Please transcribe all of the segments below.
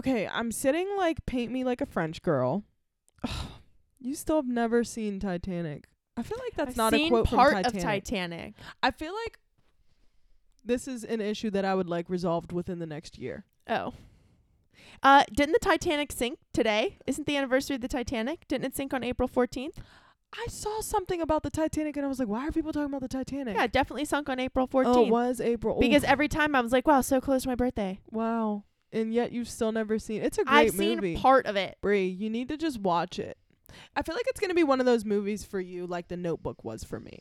Okay, I'm sitting like paint me like a French girl. you still have never seen Titanic. I feel like that's I've not seen a quote part from Titanic. of Titanic. I feel like this is an issue that I would like resolved within the next year. Oh. Uh, didn't the Titanic sink today? Isn't the anniversary of the Titanic? Didn't it sink on April 14th? I saw something about the Titanic and I was like, why are people talking about the Titanic? Yeah, it definitely sunk on April 14th. Oh, it was April. because Oof. every time I was like, wow, so close to my birthday. wow. And yet you've still never seen It's a great movie. I've seen part of it. Bree, you need to just watch it. I feel like it's going to be one of those movies for you like The Notebook was for me.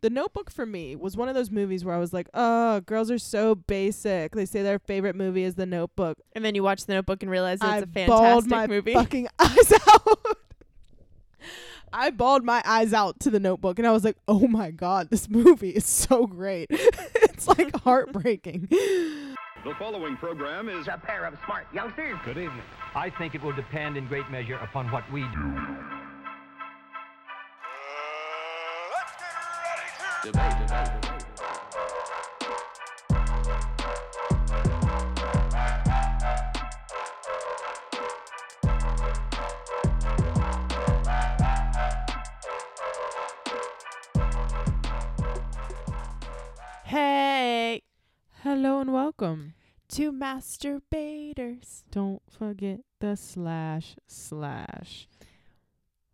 The Notebook for me was one of those movies where I was like, "Oh, girls are so basic. They say their favorite movie is The Notebook." And then you watch the notebook and realize that I it's a bawled fantastic my movie. fucking eyes out. I bawled my eyes out to The Notebook and I was like, "Oh my god, this movie is so great." it's like heartbreaking. The following program is a pair of smart youngsters. Good evening. I think it will depend in great measure upon what we do. hey, Hello and welcome. To Master Debaters. Don't forget the slash slash.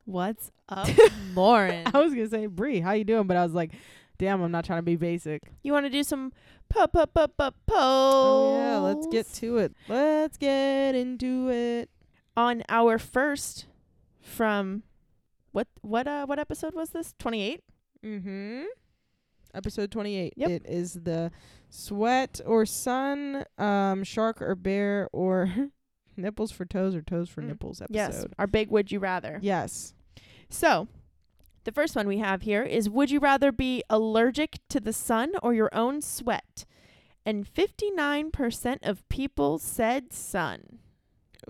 What's up, Lauren? I was gonna say, Bree, how you doing? But I was like, damn, I'm not trying to be basic. You want to do some po po po po polls? Oh yeah, let's get to it. Let's get into it. on our first from what what uh what episode was this? 28? Mm-hmm. Episode 28. Yep. It is the sweat or sun, um, shark or bear or nipples for toes or toes for Mm. nipples Yes, episode. our big would you rather. Yes. So, the first one we have here is would you rather be allergic to the sun or your own sweat? And 59% of people said sun.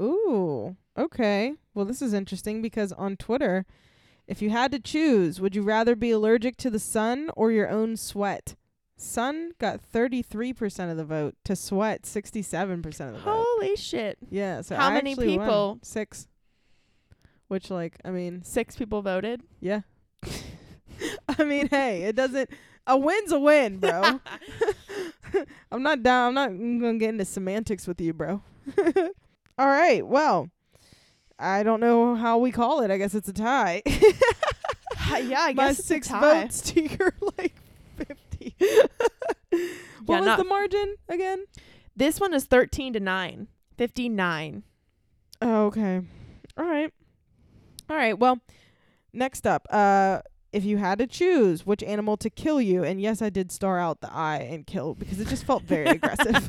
Ooh. Okay. Well, this is interesting because on Twitter, if you had to choose, would you rather be allergic to the sun or your own sweat? Sun got 33% of the vote to sweat 67% of the vote. Holy shit. Yeah, so How I many actually won. people? 6. Which like, I mean, 6 people voted. yeah. I mean, hey, it doesn't a win's a win, bro. I'm not down. I'm not going to get into semantics with you, bro. All right. Well, I don't know how we call it. I guess it's a tie. yeah, I My guess it's a six tie. votes to your like 50. what Yeah, was not- the margin again? This one is 13 to 9. 59. Oh, okay. All right. All right. Well, next up, uh if you had to choose which animal to kill you, and yes, I did star out the eye and kill because it just felt very aggressive.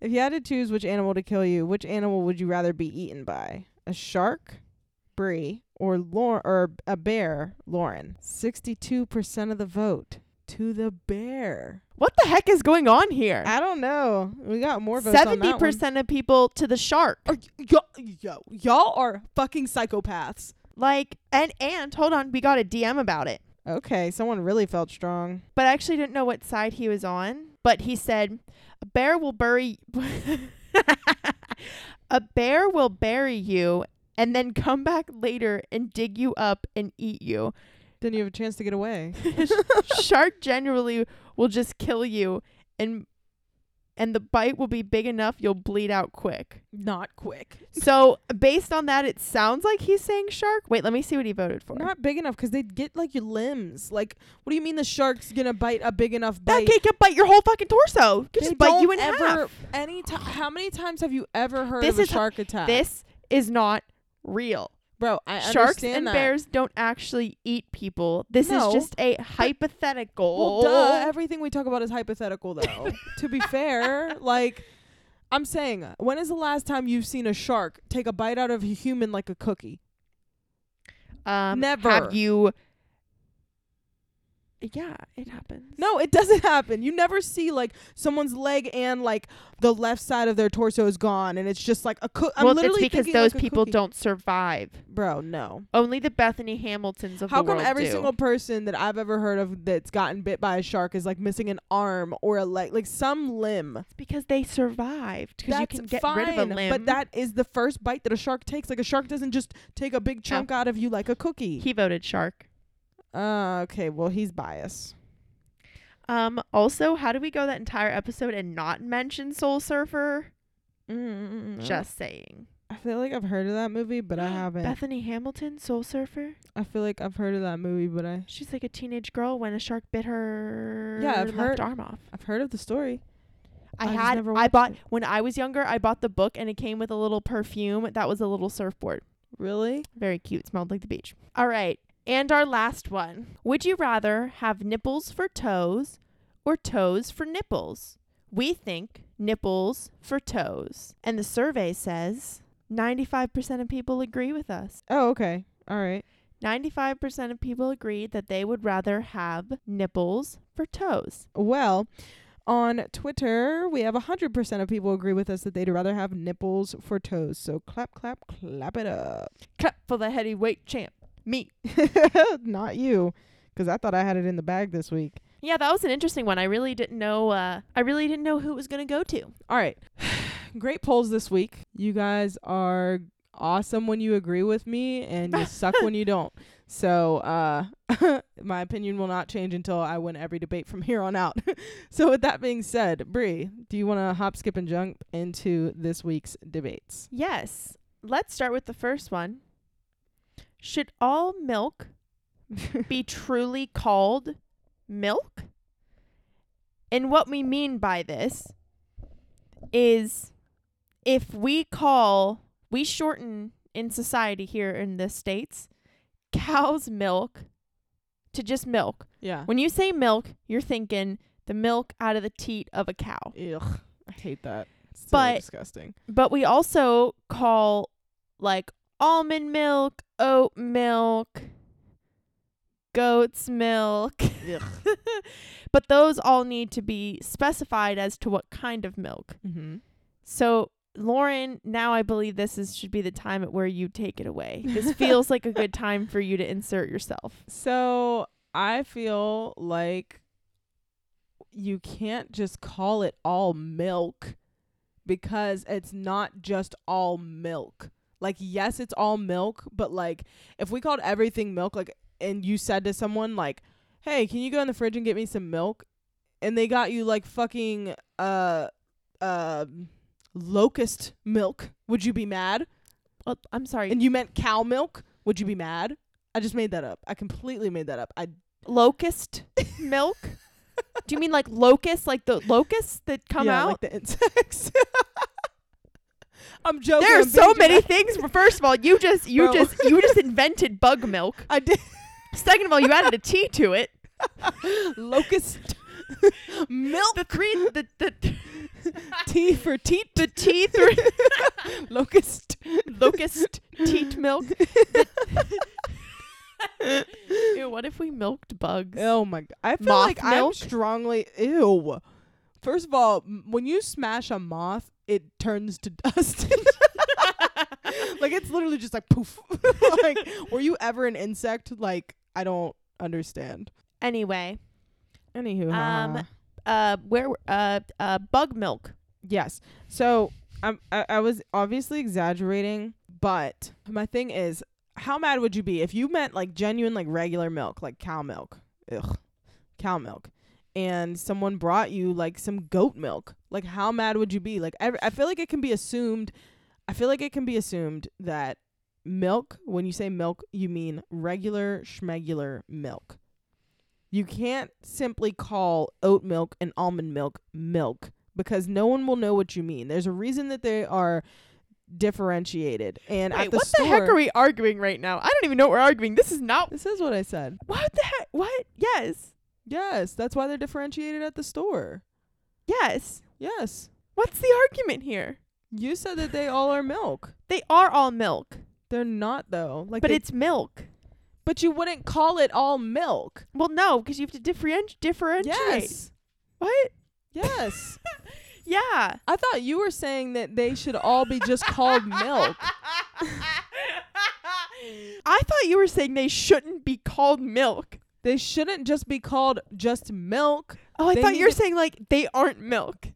if you had to choose which animal to kill you, which animal would you rather be eaten by? A shark, Bree, or or a bear, Lauren? Sixty-two percent of the vote to the bear. What the heck is going on here? I don't know. We got more votes. Seventy percent of people to the shark. Are y- yo, yo, y'all are fucking psychopaths. Like and and hold on, we got a DM about it. Okay, someone really felt strong. But I actually didn't know what side he was on. But he said a bear will bury a bear will bury you and then come back later and dig you up and eat you. Then you have a chance to get away. Shark generally will just kill you and and the bite will be big enough you'll bleed out quick. Not quick. So based on that, it sounds like he's saying shark. Wait, let me see what he voted for. Not big enough because they'd get like your limbs. Like, what do you mean the shark's gonna bite a big enough that bite? kid can bite your whole fucking torso. They just bite you in ever, half. Any time? How many times have you ever heard This of a shark attack? This is not real. Bro. I Sharks and that. bears don't actually eat people. This No, is just a hypothetical. Well, duh. Everything we talk about is hypothetical, though. to be fair, like. I'm saying, when is the last time you've seen a shark take a bite out of a human like a cookie? um, Never. Have you Yeah, it happens. No, it doesn't happen. You never see like someone's leg and like the left side of their torso is gone, and it's just like a cook. I'm well, it's because those like people don't survive. Bro, no. Only the Bethany Hamiltons of How the world. How come every do. single person that I've ever heard of that's gotten bit by a shark is like missing an arm or a leg, like some limb? It's because they survived. Because you can get fine, rid of a limb. but that is the first bite that a shark takes. Like a shark doesn't just take a big chunk oh. out of you like a cookie. he voted shark. Uh, okay, well he's biased. Um. Also, how do we go that entire episode and not mention Soul Surfer? Mm, Just saying. I feel like I've heard of that movie, but I haven't. Bethany Hamilton, Soul Surfer. I feel like I've heard of that movie, but I She's like a teenage girl when a shark bit her Yeah, I've left heard- arm off. I've heard of the story. I, I had I bought it. when I was younger, I bought the book and it came with a little perfume that was a little surfboard. Really? Very cute, smelled like the beach. All right. And our last one. Would you rather have nipples for toes or toes for nipples? We think nipples for toes. And the survey says 95% of people agree with us. Oh, okay. All right. 95% of people agreed that they would rather have nipples for toes. Well, on Twitter, we have 100% of people agree with us that they'd rather have nipples for toes. So clap, clap, clap it up. Clap for the heavyweight champ. Me. Not you, because I thought I had it in the bag this week. Yeah, that was an interesting one. I really didn't know uh I really didn't know who it was going to go to. All right. Great polls this week. You guys are awesome when you agree with me and you suck when you don't. So, uh my opinion will not change until I win every debate from here on out. so, with that being said, Bree, do you want to hop, skip, and jump into this week's debates? Yes. Let's start with the first one. Should all milk be truly called milk? And what we mean by this is if we call, we shorten in society here in the States, cow's milk to just milk. yeah. When you say milk, you're thinking the milk out of the teat of a cow. Ugh. I hate that. It's so But- disgusting. But we also call like almond milk, oat milk, goat's milk. but those all need to be specified as to what kind of milk. Mm-hmm. So Lauren, now I believe this is should be the time at where you take it away. This feels like a good time for you to insert yourself. So I feel like you can't just call it all milk because it's not just all milk. Like, yes, it's all milk, but like, if we called everything milk, like, and you said to someone, like, hey, can you go in the fridge and get me some milk? And they got you, like, fucking, uh, uh, locust milk, would you be mad? I'm sorry. And you meant cow milk, would you be mad? I just made that up. I completely made that up. I locust milk? Do you mean like locusts, like the locusts that come yeah, out? like the insects. I'm joking. There are I'm so many things. First of all, you just you Bro. just you just invented bug milk. I did Second of all, you added a T to it. locust milk The three the the tea for teat. the T three locust. locust teat milk. Ew, what if we milked bugs? Oh my god! I feel Moth like I'm strongly ew. First of all, m- when you smash a moth, it turns to dust. like it's literally just like poof. like, were you ever an insect? Like, I don't understand. Anyway, Anywho, Um, haha. uh, where uh uh bug milk. Yes. So I'm, I, I was obviously exaggerating, but my thing is, how mad would you be if you meant like genuine, like regular milk, like cow milk? Ugh. Cow milk. And someone brought you like some goat milk. Like, how mad would you be? Like, every, I feel like it can be assumed. I feel like it can be assumed that milk, when you say milk, you mean regular schmegular milk. You can't simply call oat milk and almond milk milk because no one will know what you mean. There's a reason that they are differentiated. And Wait, at the what store, the heck are we arguing right now? I don't even know what we're arguing. This is not. This is what I said. What the heck? What? Yes. Yes, that's why they're differentiated at the store. Yes. Yes. What's the argument here? You said that they all are milk. They are all milk, They're not though. Like but they- it's milk. But you wouldn't call it all milk. Well, no, because you have to differenti- differentiate. Yes. What? Yes. Yeah. I thought you were saying that they should all be just called milk. I thought you were saying they shouldn't be called milk. They shouldn't just be called just milk. Oh, I They thought you were saying like they aren't milk.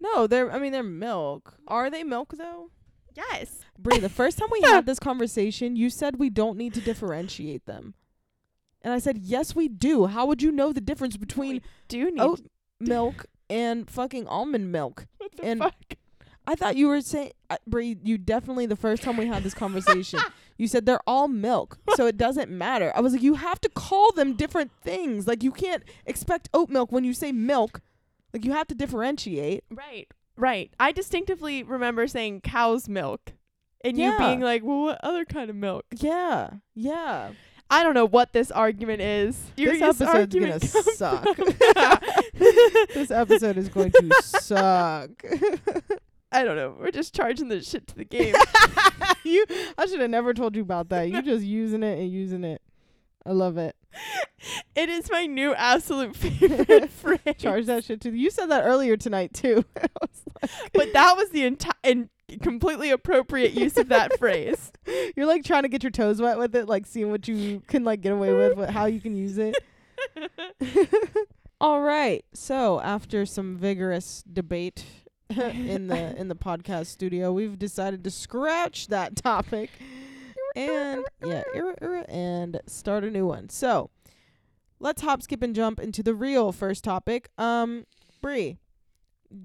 No, they're I mean they're milk. Are they milk though? Yes. Bree, the first time we had this conversation, you said we don't need to differentiate them. And I said, "Yes, we do. How would you know the difference between Do need oat milk and fucking almond milk?" what the and- fuck? I thought you were saying, uh, Bree, you definitely the first time we had this conversation, you said they're all milk, so it doesn't matter. I was like, you have to call them different things. Like you can't expect oat milk when you say milk. Like you have to differentiate. Right. Right. I distinctively remember saying cow's milk. And you being like, well, what other kind of milk? Yeah, yeah. I don't know what this argument is. Your this this episode's gonna suck. this episode is going to suck. I don't know. We're just charging this shit to the game. you, I should have never told you about that. You just using it and using it. I love it. it is my new absolute favorite phrase. Charge that shit to you. Said that earlier tonight too. Like, But that was the entire and completely appropriate use of that phrase. You're like trying to get your toes wet with it, like seeing what you can like get away with, what, how you can use it. All right. So after some vigorous debate in the in the podcast studio, we've decided to scratch that topic and yeah, and start a new one. So let's hop, skip, and jump into the real first topic. Um, Bree,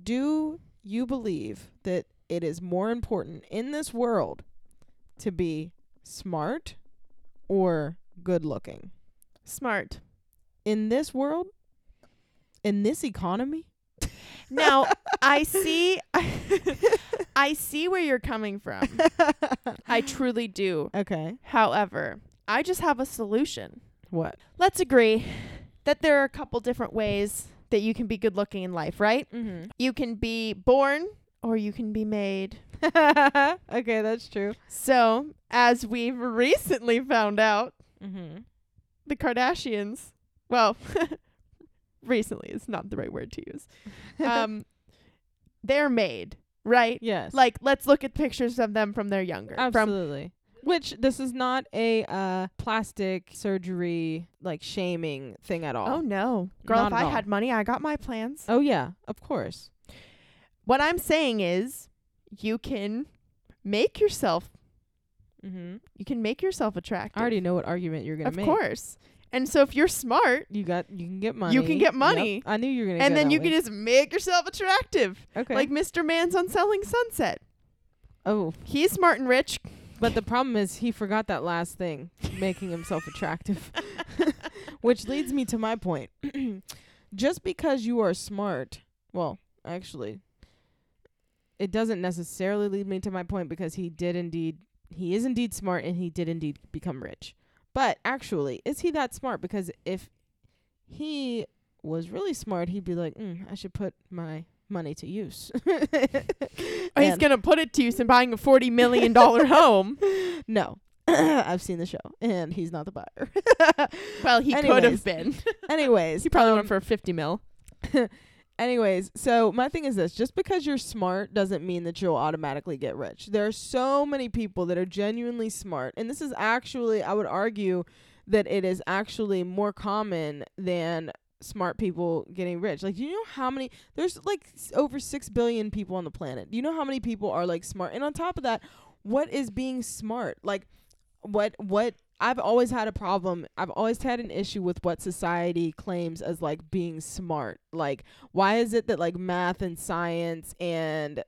do you believe that it is more important in this world to be smart or good looking? Smart. In this world? In this economy? Now, I see I see where you're coming from. I truly do. okay. However, I just have a solution. What? Let's agree that there are a couple different ways that you can be good looking in life, right? Mm-hmm. You can be born or you can be made. okay, that's true. So, as we've recently found out, Mm-hmm. the Kardashians, well, recently is not the right word to use. Um, they're made, right? yes. Like, let's look at pictures of them from their younger. From Absolutely. Which this is not a uh, plastic surgery like shaming thing at all. oh no, girl! Not if at I all. had money, I got my plans. Oh yeah, of course. What I'm saying is, you can make yourself. Mm-hmm. You can make yourself attractive. I already know what argument you're gonna make. of make. course. And so, if you're smart, You got you can get money. You can get Yep, money. I knew you were gonna. and go then you way. can just make yourself attractive, okay. like Mr. Man's on Selling Sunset. oh, He's smart and rich. but the problem is he forgot that last thing, making himself attractive. Which leads me to my point. Just because you are smart, well, actually, it doesn't necessarily lead me to my point because he did indeed, he is indeed smart and he did indeed become rich. But actually, is he that smart? Because if he was really smart, he'd be like, mm, I should put my money to use. Oh, he's gonna put it to use in buying a forty million dollar home. No. I've seen the show and he's not the buyer. Well, he could have been. Anyways, he probably um, went for fifty mil. Anyways, so my thing is this just because you're smart doesn't mean that you'll automatically get rich. There are so many people that are genuinely smart, and this is actually, I would argue, that it is actually more common than smart people getting rich. Like, do you know how many? There's like over six billion people on the planet. Do you know how many people are like smart? And on top of that, what is being smart? Like, what what I've always had a problem. I've always had an issue with what society claims as like being smart. Like, why is it that like math and science and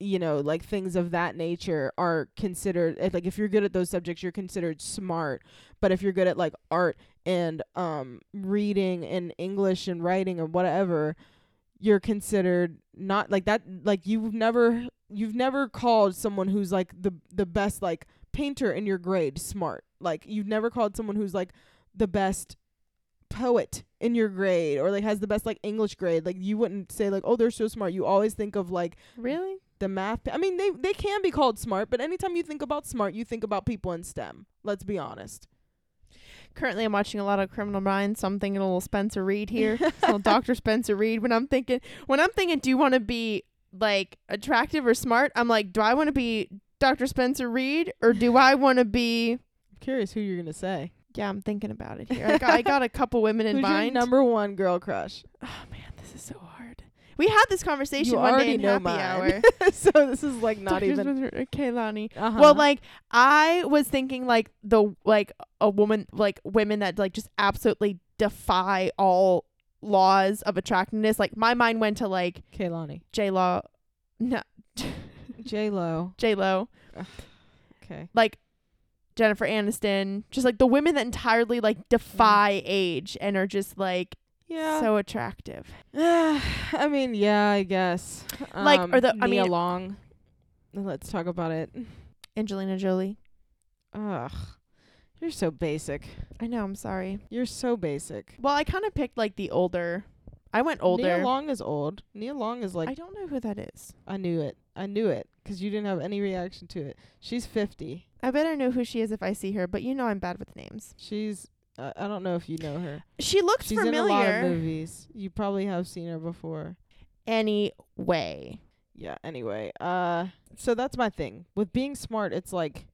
you know like things of that nature are considered like if you're good at those subjects you're considered smart but if you're good at like art and um reading and english and writing and whatever you're considered not like that like you've never you've never called someone who's like the the best like painter in your grade smart like you've never called someone who's like the best poet in your grade or like has the best like english grade like you wouldn't say like oh they're so smart you always think of like Really? the math i mean they they can be called smart but anytime you think about smart you think about people in stem let's be honest currently I'm watching a lot of Criminal Minds, so I'm thinking a little Spencer Reid here, a little Dr. Spencer Reid. When I'm thinking, when I'm thinking, do you want to be like attractive or smart? I'm like, do I want to be Dr. Spencer Reid or do I want to be? I'm curious who you're gonna say. Yeah, I'm thinking about it here. I got, I got a couple women in Who's your mind. number one girl crush? oh man, this is so hard. We had this conversation you one day in know happy mine. hour. so this is like not Dr. even. Spencer or Kehlani. Uh-huh. Well, like I was thinking like the like a woman like women that like just absolutely defy all laws of attractiveness. Like my mind went to like Kehlani, J Law, no J Lo. J Lo, Okay. like Jennifer Aniston, just like the women that entirely like defy age and are just like Yeah. so attractive. I mean, yeah, I guess. Like, Um, or the- I Nia mean- Long. Let's talk about it. Angelina Jolie. Ugh, you're so basic. I know. I'm sorry. You're so basic. Well, I kind of picked like the older. I went older. Nia Long is old. Nia Long is like I don't know who that is. I knew it. I knew it because you didn't have any reaction to it. She's 50. I better know who she is if I see her, but you know I'm bad with names. She's. Uh, I don't know if you know her. She looks She's familiar. in a lot of movies. You probably have seen her before. Anyway, Yeah. Anyway, uh, so that's my thing with being smart. It's like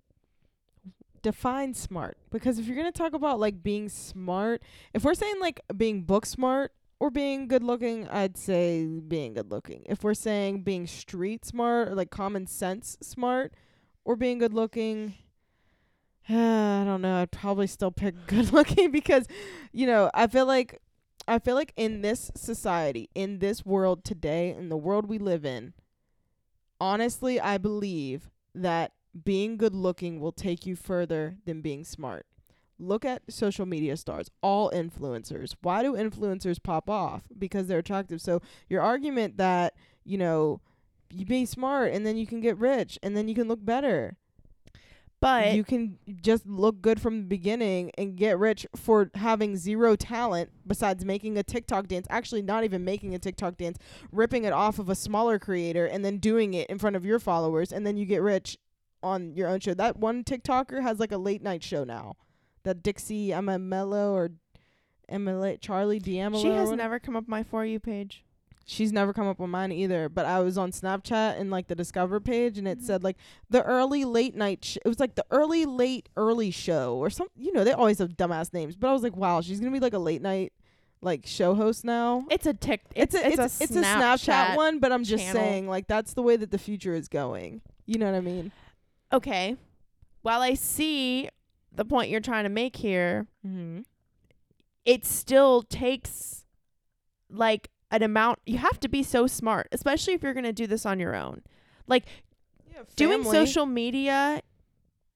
define smart because if you're gonna talk about like being smart, if we're saying like being book smart or being good looking, I'd say being good looking. If we're saying being street smart or like common sense smart or being good looking. uh, I don't know. I'd probably still pick good looking because, you know, I feel like I feel like in this society, in this world today, in the world we live in, honestly, I believe that being good looking will take you further than being smart. Look at social media stars, all influencers. Why do influencers pop off? Because they're attractive. So, your argument that, you know, you be smart and then you can get rich and then you can look better but you can just look good from the beginning and get rich for having zero talent besides making a TikTok dance, actually not even making a TikTok dance, ripping it off of a smaller creator and then doing it in front of your followers and then you get rich on your own show. That one TikToker has like a late night show now. That Dixie D'Amelio or Emily Charli D'Amelio. she has never come up my for you page. She's never come up on mine either. But I was on Snapchat and like the Discover page, and it said mm-hmm. like the early late night. Sh- it was like the early late early show or some. You know, they always have dumbass names. But I was like, wow, she's gonna be like a late night like show host now. It's a tick. It's, a it's, a, it's a Snapchat one, but I'm just channel. saying like that's the way that the future is going. You know what I mean? Okay. While I see the point you're trying to make here, Mm-hmm. it still takes like an amount. You have to be so smart, especially if you're going to do this on your own. Like Yeah, doing social media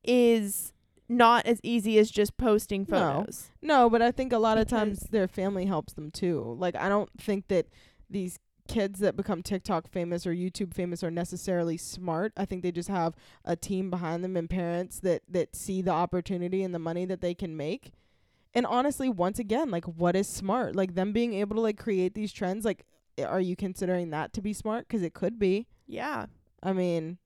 is not as easy as just posting No. photos. No, but I think a lot of times their family helps them too. Like I don't think that these kids that become TikTok famous or YouTube famous are necessarily smart. I think they just have a team behind them and parents that that see the opportunity and the money that they can make. And honestly, once again, like what is smart? Like them being able to like create these trends, like i- are you considering that to be smart? 'Cause it could be. Yeah. I mean,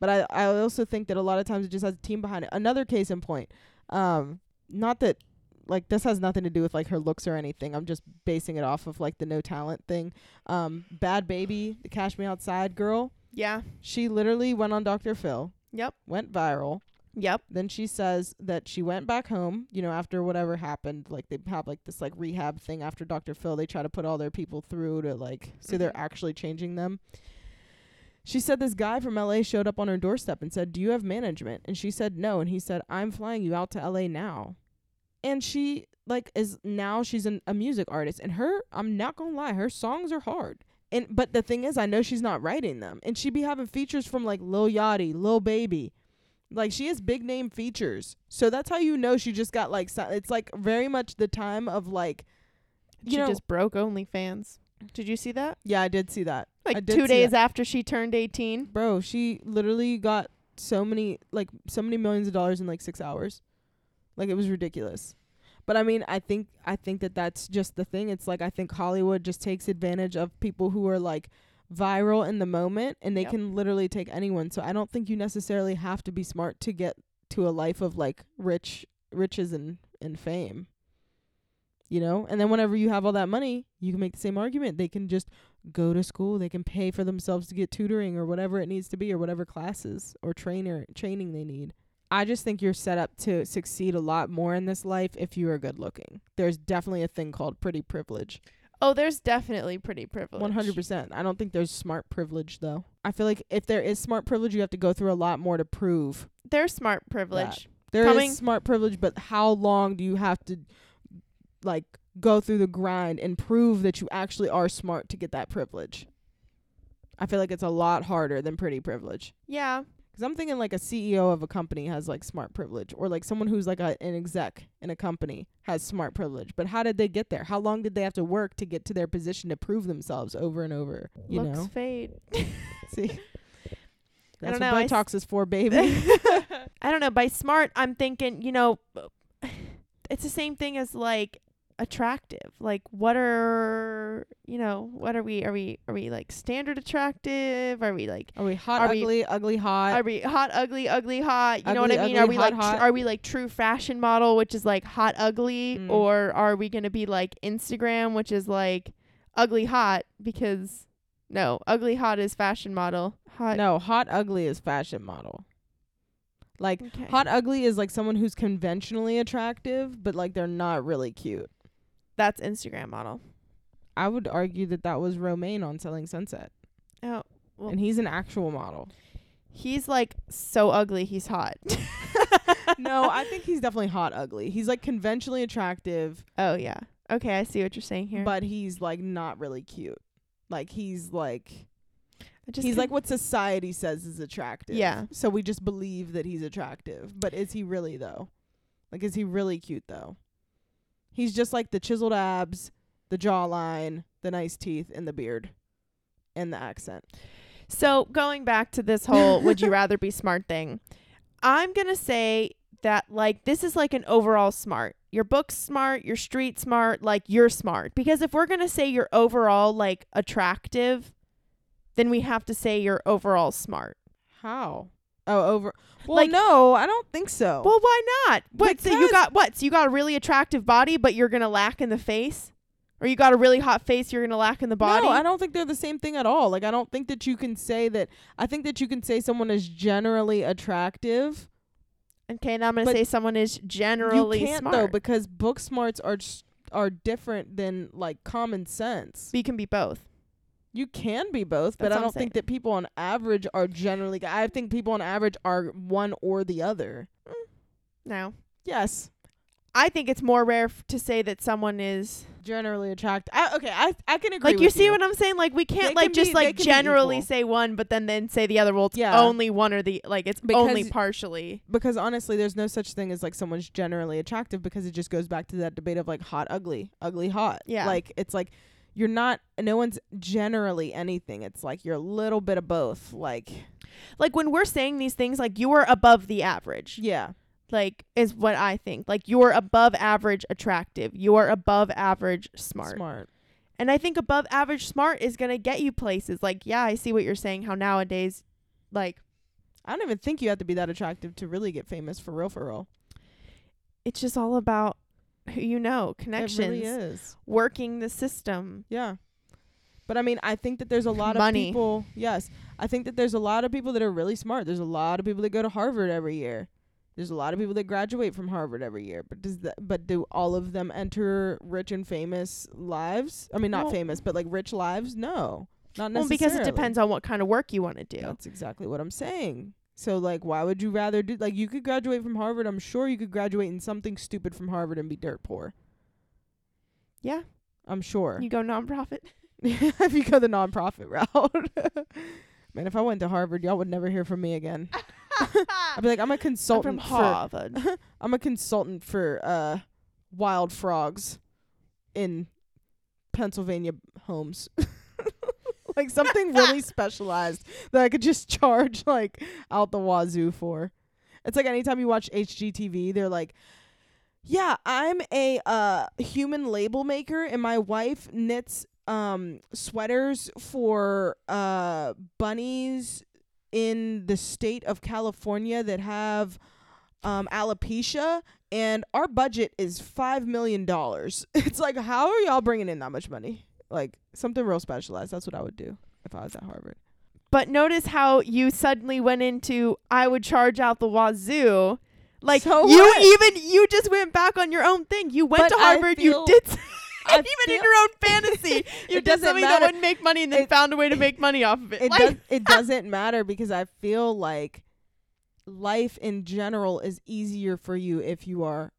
but I I also think that a lot of times it just has a team behind it. Another case in point, um, not that like this has nothing to do with like her looks or anything. I'm just basing it off of like the no talent thing. Um, Bhad Bhabie, the Cash Me Outside girl, Yeah. she literally went on Dr. Phil, Yep. went viral. Yep. Then she says that she went back home, you know, after whatever happened. Like they have like this like rehab thing after Dr. Phil. They try to put all their people through to like so they're Mhm. actually changing them. She said this guy from LA showed up on her doorstep and said, "Do you have management?" And she said no, and he said, "I'm flying you out to LA now." And she like is now she's an, a music artist, and her I'm not gonna lie, her songs are hard. And but the thing is, I know she's not writing them, and she be having features from like Lil Yachty, Lil Baby, like she has big name features. So that's how you know she just got like it's like very much the time of like you she know just broke OnlyFans. Did you see that? yeah I did see that Like two days that. after she turned 18. bro she literally got so many like so many millions of dollars in like six hours like it was ridiculous but i mean i think i think that that's just the thing it's like i think hollywood just takes advantage of people who are like viral in the moment and they Yep. can literally take anyone so i don't think you necessarily have to be smart to get to a life of like rich riches and and fame. You know? And then whenever you have all that money, you can make the same argument. They can just go to school, they can pay for themselves to get tutoring or whatever it needs to be or whatever classes or trainer training they need. I just think you're set up to succeed a lot more in this life if you are good looking. There's definitely a thing called pretty privilege. Oh, there's definitely pretty privilege. One hundred percent. I don't think there's smart privilege though. I feel like if there is smart privilege, you have to go through a lot more to prove There's smart privilege. there is Coming- smart privilege. But how long do you have to like go through the grind and prove that you actually are smart to get that privilege? I feel like it's a lot harder than pretty privilege. Yeah. Cause I'm thinking like a CEO of a company has like smart privilege, or like someone who's like a, an exec in a company has smart privilege. But how did they get there? How long did they have to work to get to their position to prove themselves over and over? You Looks know, fade. see, that's don't what know, I Botox is for, baby. I don't know. By smart, I'm thinking, you know, it's the same thing as like attractive. Like, what are you know? What are we? Are we? Are we like standard attractive? Are we like? Are we hot, Are we- ugly, ugly, hot? Are we hot, ugly, ugly, hot? You know what I Ugly, mean? ugly, are we hot, like? tr- are we like true fashion model, which is like hot, ugly, Mm. or are we gonna be like Instagram, which is like ugly, hot? Because no, ugly, hot is fashion model. Hot. no, hot, ugly is fashion model. Like Okay. hot, ugly is like someone who's conventionally attractive, but like they're not really cute. That's Instagram model. I would argue that that was Romain on Selling Sunset, Oh, Well- and he's an actual model. he's like so ugly. He's hot. no, I think he's definitely hot ugly. He's like conventionally attractive, Oh yeah. Okay, I see what you're saying here. but he's like not really cute. Like he's like he's like what society says is attractive. Yeah. So we just believe that he's attractive. But is he really though? Like is he really cute though? He's just like the chiseled abs, the jawline, the nice teeth, and the beard. And the accent. So going back to this whole would you rather be smart thing, I'm gonna say that like this is like an overall smart. Your book's smart, your street smart, like you're smart. Because if we're gonna say you're overall like attractive, then we have to say you're overall smart. How? Oh, over. Well, Like- no, I don't think so. Well, why not? What? So you got what? So you got a really attractive body, but you're gonna lack in the face, or you got a really hot face, you're gonna lack in the body. No, I don't think they're the same thing at all. Like I don't think that you can say that I think that you can say someone is generally attractive. Okay, now I'm gonna say someone is generally you can't smart. though because book smarts are are different than like common sense. But you can be both. You can be both, but That's I I'm don't think that people on average are generally I think people on average are one or the other. Mm. No, Yes. I think it's more rare f- to say that someone is Generally attractive. I, okay, I I can agree like you see what I'm saying. Like we can't They like can just be- like generally say one, but then then say the other. Well, it's Yeah. only one or the like it's only partially. because honestly there's no such thing as like someone's generally attractive because it just goes back to that debate of like hot ugly ugly hot Yeah. like it's like you're not no one's generally anything it's like you're a little bit of both like Like when we're saying these things, like you are above the average. yeah Like is what I think. Like you're above average attractive. You're above average smart. smart And I think above average smart is gonna get you places. Like yeah, I see what you're saying. How nowadays, like i don't even think you have to be that attractive to really get famous for real for real it's just all about who you know, connections, it really is working the system. yeah but i mean i think that there's a lot Money. of people yes i think that there's a lot of people that are really smart there's a lot of people that go to harvard every year there's a lot of people that graduate from Harvard every year, but does that but do all of them enter rich and famous lives? I mean not Well- famous, but like rich lives? No. Not necessarily. Well, because it depends on what kind of work you want to do. That's exactly what I'm saying. So like why would you rather do like you could graduate from Harvard, I'm sure you could graduate in something stupid from Harvard and be dirt poor. Yeah, I'm sure. you go nonprofit. if you go the nonprofit route. Man, if I went to Harvard, y'all would never hear from me again. I'd be like, I'm a I'm consultant from for Harvard. I'm a consultant for uh wild frogs in Pennsylvania homes. like something really specialized that I could just charge like out the wazoo for. It's like anytime you watch HGTV, they're like, "Yeah, I'm a uh human label maker and my wife knits um sweaters for uh bunnies in the state of California that have um, alopecia, and our budget is five million dollars. It's like, how are y'all bringing in that much money? Like something real specialized. That's what I would do if I was at Harvard. But notice how you suddenly went into I would charge out the wazoo. Like So you what? even you just went back on your own thing. You went But to Harvard. you did. Even in your own fantasy, you did doesn't something matter. that wouldn't make money, and then It- found a way to make money off of it. it Like- does it doesn't matter because I feel like life in general is easier for you if you are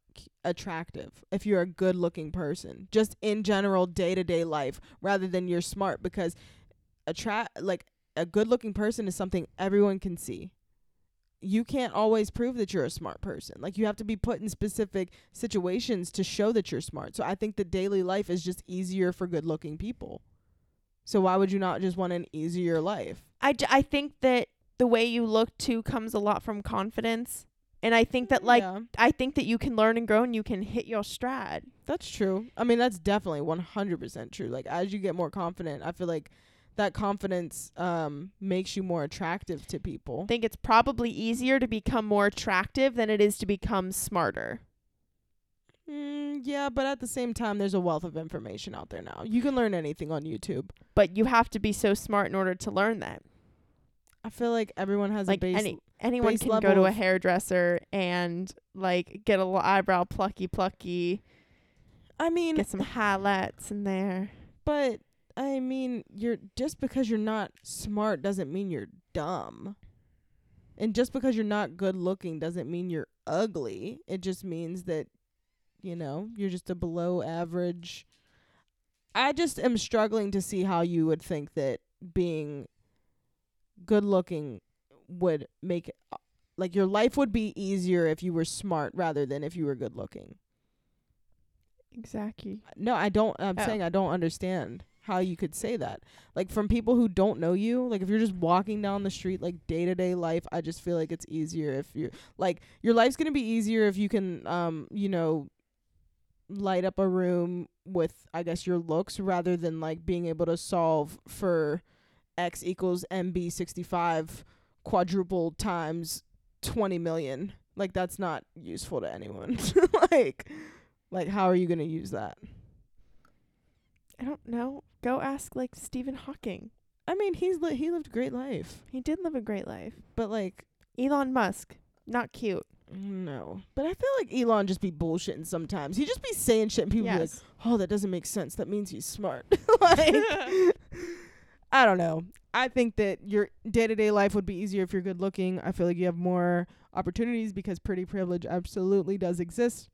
attractive, if you're a good looking person. Just in general day to day life rather than you're smart because attract like a good looking person is something everyone can see. You can't always prove that you're a smart person. Like you have to be put in specific situations to show that you're smart. So I think that daily life is just easier for good looking people. So why would you not just want an easier life? I, j- I think that the way you look too comes a lot from confidence. And I think that like Yeah, I think that you can learn and grow and you can hit your stride. that's true. I mean, that's definitely 100% true. Like as you get more confident, I feel like that confidence um makes you more attractive to people. I think it's probably easier to become more attractive than it is to become smarter. Mm, yeah, but at the same time there's a wealth of information out there now. You can learn anything on YouTube. But you have to be so smart in order to learn that. I feel like everyone has like a base any anyone base can go to a hairdresser and like get a little eyebrow plucky plucky, I mean, get some highlights in there. but I mean, you're just because you're not smart doesn't mean you're dumb. And just because you're not good looking doesn't mean you're ugly. It just means that you know, you're just a below average I just am struggling to see how you would think that being good looking would make uh, like your life would be easier if you were smart rather than if you were good looking. Exactly. No, I don't. I'm Oh. saying I don't understand how you could say that. Like from people who don't know you, like if you're just walking down the street, like day to day life, I just feel like it's easier if you like your life's gonna be easier if you can, um, you know, light up a room with I guess your looks rather than like being able to solve for x equals mb sixty five quadruple times twenty million. Like that's not useful to anyone. like like how are you gonna use that? I don't know. Go ask like Stephen Hawking. I mean, he's li- he lived a great life, He did live a great life. but like Elon Musk, not cute. no. But I feel like Elon just be bullshitting sometimes. He just be saying shit, and people be like, "Oh, that doesn't make sense. That means he's smart." like, I don't know. I think that your day to day life would be easier if you're good looking. I feel like you have more opportunities because pretty privilege absolutely does exist.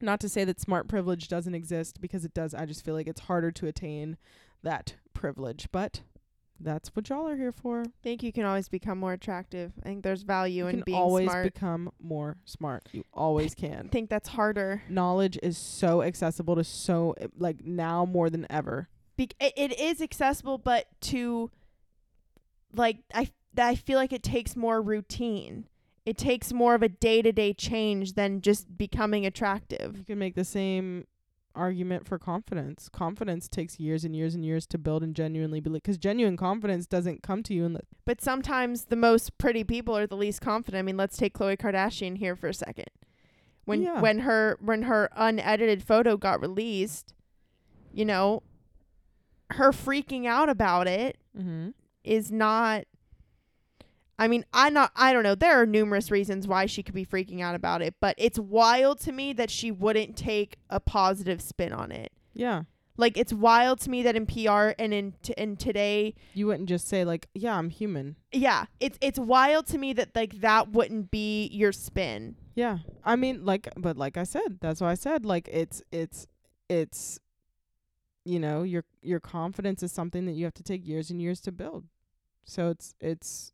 Not to say that smart privilege doesn't exist because it does. I just feel like it's harder to attain that privilege, but that's what y'all are here for. I think you can always become more attractive. I think there's value You in can being always smart. become more smart. You always can. I can. think that's harder. Knowledge is so accessible to so like now more than ever. Be- it, it is accessible, but to like I I feel like it takes more routine. It takes more of a day to day change than just becoming attractive. You can make the same argument for confidence. Confidence takes years and years and years to build and genuinely believe because genuine confidence doesn't come to you in the But sometimes the most pretty people are the least confident. I mean, let's take Khloe Kardashian here for a second. When Yeah. when her when her unedited photo got released, you know, her freaking out about it mm-hmm. is not I mean, I not I don't know. There are numerous reasons why she could be freaking out about it, but it's wild to me that she wouldn't take a positive spin on it. Yeah. Like it's wild to me that in PR and in t- in today, You wouldn't just say like, "Yeah, I'm human." yeah, it's it's wild to me that like that wouldn't be your spin. Yeah. I mean, like but like I said, that's why I said like it's it's it's you know, your your confidence is something that you have to take years and years to build. So it's it's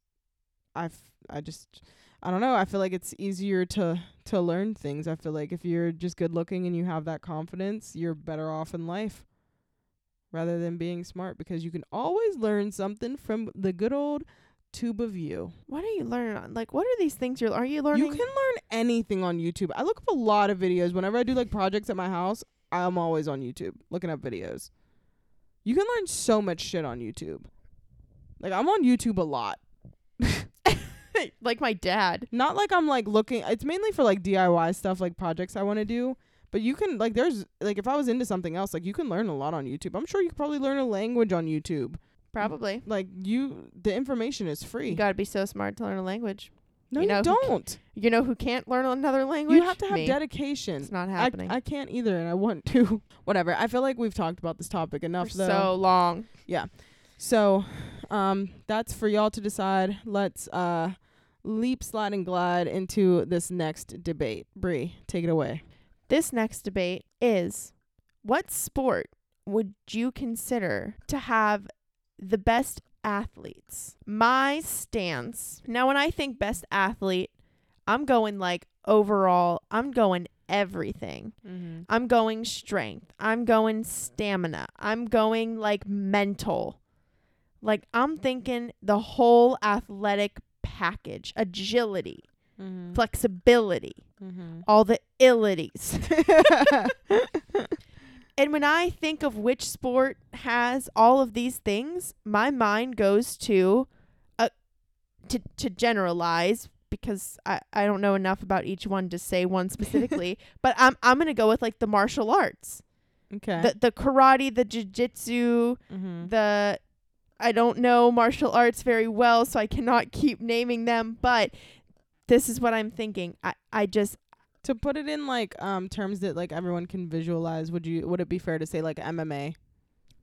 I've I just I don't know, I feel like it's easier to to learn things. I feel like if you're just good looking and you have that confidence, you're better off in life rather than being smart because you can always learn something from the good old tube of you. What are you learning? Like, what are these things you're? Are you learning? You can learn anything on YouTube. I look up a lot of videos. Whenever I do like projects at my house, I'm always on YouTube looking up videos. You can learn so much shit on YouTube. Like I'm on YouTube a lot. like my dad. Not like I'm like looking. It's mainly for like DIY stuff, like projects I want to do. But you can like there's like if I was into something else, like you can learn a lot on YouTube. I'm sure you could probably learn a language on YouTube. Probably. Like you, the information is free. You got to be so smart to learn a language. No, you you, know who ca- don't. You know who can't learn another language? You have to have Me. dedication. It's not I, happening. I can't either, and I want to. Whatever. I feel like we've talked about this topic enough, for though. so long. Yeah. So, um, that's for y'all to decide. Let's uh leap, slide, and glide into this next debate. Bree, take it away. This next debate is what sport would you consider to have the best athletes? My stance. Now when I think best athlete, I'm going like overall, I'm going everything. Mm-hmm. I'm going strength. I'm going stamina. I'm going like mental. Like I'm thinking the whole athletic package, agility, Mm-hmm. flexibility, mm-hmm. all the illities. when I think of which sport has all of these things, my mind goes to uh to to generalize because I, I don't know enough about each one to say one specifically, but I'm I'm gonna go with like the martial arts. okay. The the karate, the jiu-jitsu, mm-hmm. the I don't know martial arts very well, so I cannot keep naming them, but this is what I'm thinking. I, I just To put it in like um terms that like everyone can visualize, would you would it be fair to say like MMA?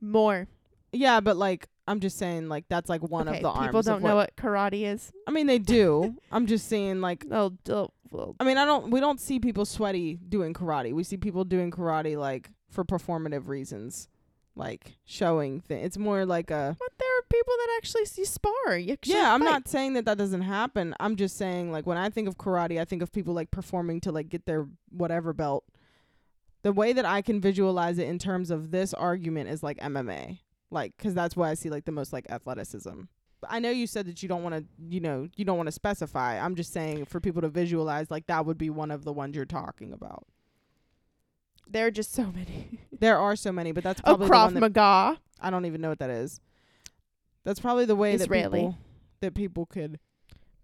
more. Yeah, but like I'm just saying like that's like one okay, of the arms. people don't know what karate is. I mean, they do. I'm just saying like Oh, oh, well, I mean, I don't. We don't see people sweaty doing karate. We see people doing karate like for performative reasons, like showing things. It's more like a. but there people that actually see spar. You actually Yeah, I'm fight. not saying that that doesn't happen. I'm just saying like when I think of karate, I think of people like performing to like get their whatever belt. The way that I can visualize it in terms of this argument is like MMA, like because that's why I see like the most like athleticism. I know you said that you don't want to, you know, you don't want to specify. I'm just saying for people to visualize, like that would be one of the ones you're talking about. There are just so many. There are so many, but that's Oh, probably the Krav Maga. I don't even know what that is. That's probably the way that people that people could.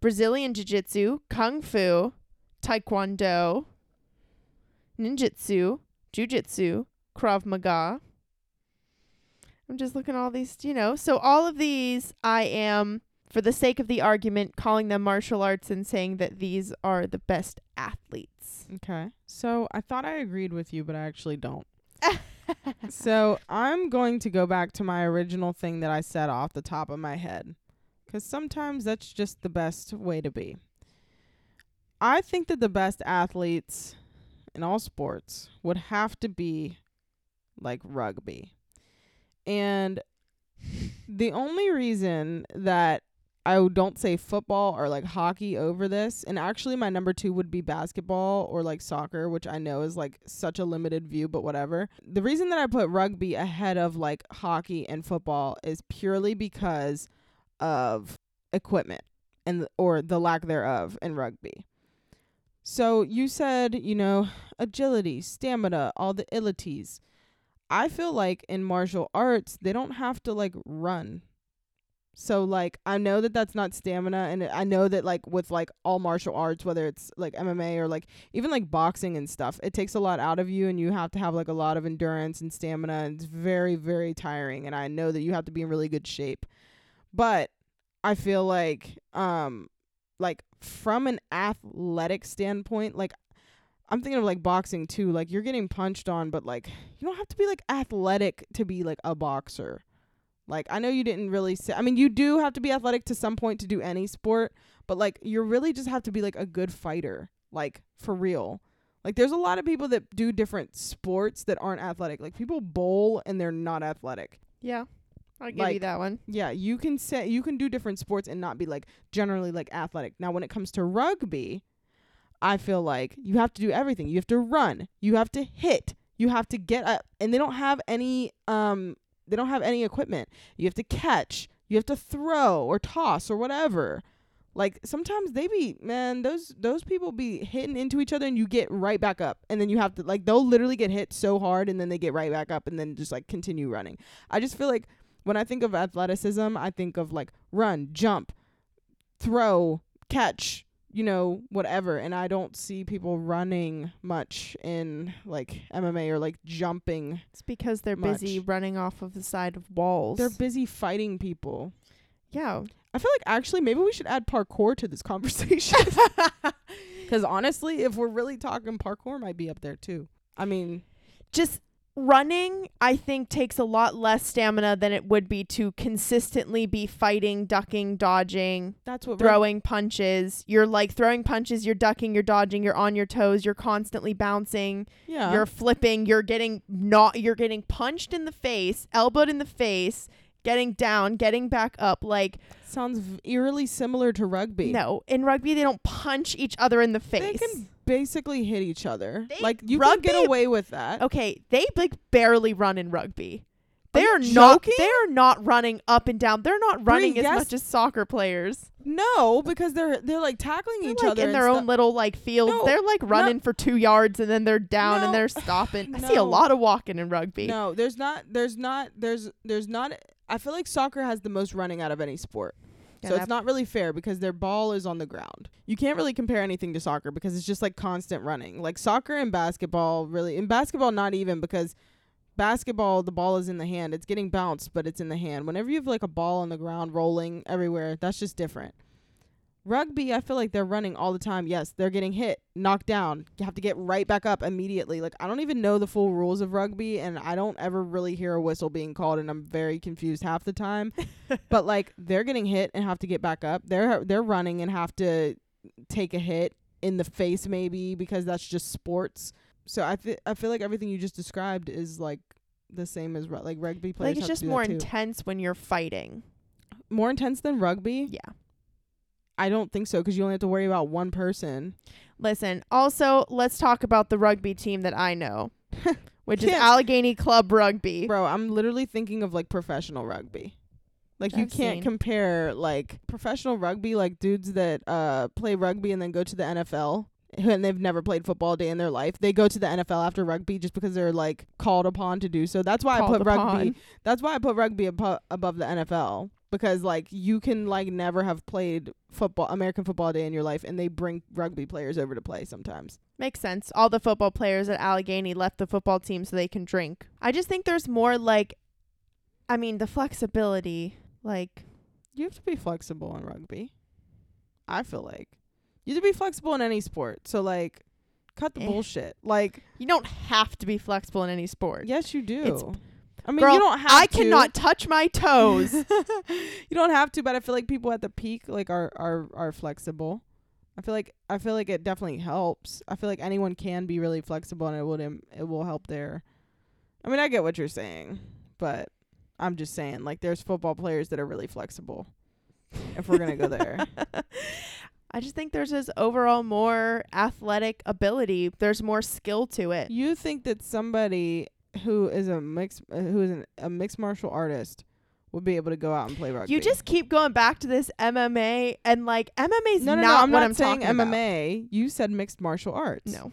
Brazilian Jiu Jitsu, Kung Fu, Taekwondo, Ninjutsu, Jiu Jitsu, Krav Maga. I'm just looking at all these, you know. So, all of these, I am, for the sake of the argument, calling them martial arts and saying that these are the best athletes. Okay, so I thought I agreed with you, but I actually don't. So I'm going to go back to my original thing that I said off the top of my head, because sometimes that's just the best way to be. I think that the best athletes in all sports would have to be like rugby. And the only reason that I don't say football or like hockey over this, and actually my number two would be basketball or like soccer, which I know is like such a limited view, but whatever. The reason that I put rugby ahead of like hockey and football is purely because of equipment and or the lack thereof in rugby. So you said, you know, agility, stamina, all the illities. I feel like in martial arts, they don't have to like run. So like I know that that's not stamina and I know that like with like all martial arts whether it's like MMA or like even like boxing and stuff, it takes a lot out of you and you have to have like a lot of endurance and stamina and it's very very tiring and I know that you have to be in really good shape. But I feel like um like from an athletic standpoint, like I'm thinking of like boxing too. Like you're getting punched on, but like you don't have to be like athletic to be like a boxer. Like I know you didn't really say. I mean, you do have to be athletic to some point to do any sport, but like you really just have to be like a good fighter, like for real. Like there's a lot of people that do different sports that aren't athletic. Like people bowl and they're not athletic. Yeah. I'll give you that one. Yeah, you can say you can do different sports and not be like generally like athletic. Now when it comes to rugby, I feel like you have to do everything. You have to run, you have to hit, you have to get up and they don't have any um they don't have any equipment. You have to catch, you have to throw or toss or whatever. Like sometimes they be man, those those people be hitting into each other and you get right back up and then you have to like they'll literally get hit so hard and then they get right back up and then just like continue running. I just feel like when I think of athleticism, I think of like run, jump, throw, catch, you know, whatever. And I don't see people running much in like MMA or like jumping. It's because they're busy running off of the side of walls. They're busy fighting people. yeah. I feel like actually maybe we should add parkour to this conversation. Because honestly, if we're really talking parkour, might be up there too. I mean, just running i think takes a lot less stamina than it would be to consistently be fighting ducking dodging that's what throwing punches you're like throwing punches you're ducking you're dodging you're on your toes you're constantly bouncing yeah. you're flipping you're getting not you're getting punched in the face elbowed in the face getting down getting back up like sounds v- eerily similar to rugby. no in rugby they don't punch each other in the they face can basically hit each other. They- like you can get rugby- away with that. Okay, they like barely run in rugby. They are not. They are not running up and down. They're not running as yes. much as soccer players. No, because they're they're like tackling They're each like other in their own little like field. No, they're like running for two yards and then they're down No. and they're stopping. I see a lot of walking in rugby. No, there's not. There's not. There's there's not. I feel like soccer has the most running out of any sport. Yeah, so it's not really fair because their ball is on the ground. You can't really compare anything to soccer because it's just like constant running. Like soccer and basketball, really. In basketball, not even because basketball, the ball is in the hand. It's getting bounced, but it's in the hand. Whenever you have like a ball on the ground rolling everywhere, that's just different. Rugby, I feel like they're running all the time. Yes, they're getting hit, knocked down. You have to get right back up immediately. Like I don't even know the full rules of rugby and I don't ever really hear a whistle being called and I'm very confused half the time. but like they're getting hit and have to get back up. They're they're running and have to take a hit in the face maybe because that's just sports. So I th- I feel like everything you just described is like the same as ru- like rugby players. like it's just more intense when you're fighting. more intense than rugby. Yeah. I don't think so because you only have to worry about one person. Listen. Also, let's talk about the rugby team that I know, which is. Allegheny Club Rugby. Bro, I'm literally thinking of like professional rugby. Like you I've can't seen. compare like professional rugby like dudes that uh play rugby and then go to the NFL and they've never played football a day in their life. They go to the NFL after rugby just because they're like called upon to do so. That's why I Called put rugby. That's why I put rugby abo- above the NFL because like you can like never have played football American football day in your life and they bring rugby players over to play sometimes. Makes sense. All the football players at Allegheny left the football team so they can drink. I just think there's more like, I mean, the flexibility. Like, You have to be flexible in rugby. I feel like you have to be flexible in any sport. So like, cut the Eh. bullshit. Like, you don't have to be flexible in any sport. yes, you do. It's- I mean, Girl, you don't have. I to. cannot touch my toes. you don't have to, but I feel like people at the peak like are are are flexible. I feel like I feel like it definitely helps. I feel like anyone can be really flexible, and it would im- it will help their. I mean, I get what you're saying, but I'm just saying like there's football players that are really flexible. If we're gonna go there. I just think there's this overall more athletic ability. There's more skill to it. You think that somebody who is a mixed uh, who is an, a mixed martial artist would be able to go out and play rugby? You just keep going back to this MMA and like MMA's no, no, not no. I'm what not I'm saying talking about. MMA. You said mixed martial arts. No,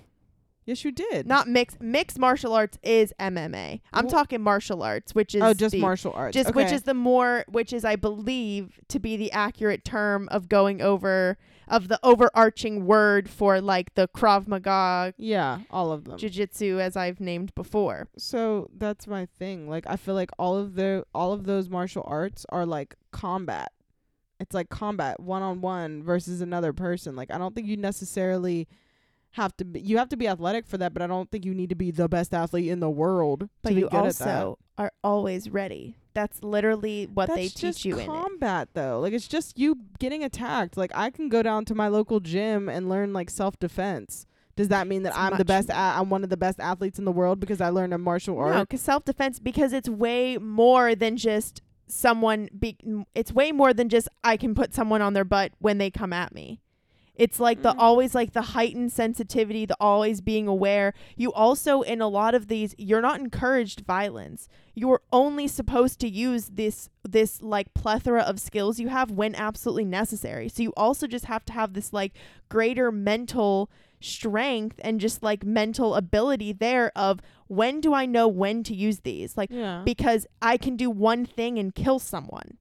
Yes, you did. not mixed. Mixed martial arts is MMA. I'm Wh- talking martial arts, which is oh, just the, martial arts. just which is the more which is I believe to be the accurate term of going over of the overarching word for like the Krav Maga yeah, all of them. jiu-jitsu as I've named before. so that's my thing. Like I feel like all of the all of those martial arts are like combat. It's like combat one on one versus another person. Like I don't think you necessarily have to be you have to be athletic for that, but I don't think you need to be the best athlete in the world But to be you good at that. also are always ready. That's literally what That's they teach you in combat though. Like it's just you getting attacked. Like I can go down to my local gym and learn like self defense. Does that mean that It's I'm the best? A- I'm one of the best athletes in the world because I learned a martial art. No, because self defense because it's way more than just someone. Be, it's way more than just I can put someone on their butt when they come at me. It's like the Mm. always like the heightened sensitivity, the always being aware. You also in a lot of these, you're not encouraged violence. You're only supposed to use this this like plethora of skills you have when absolutely necessary. So you also just have to have this like greater mental strength and just like mental ability there of when do I know when to use these? Like Yeah. because I can do one thing and kill someone.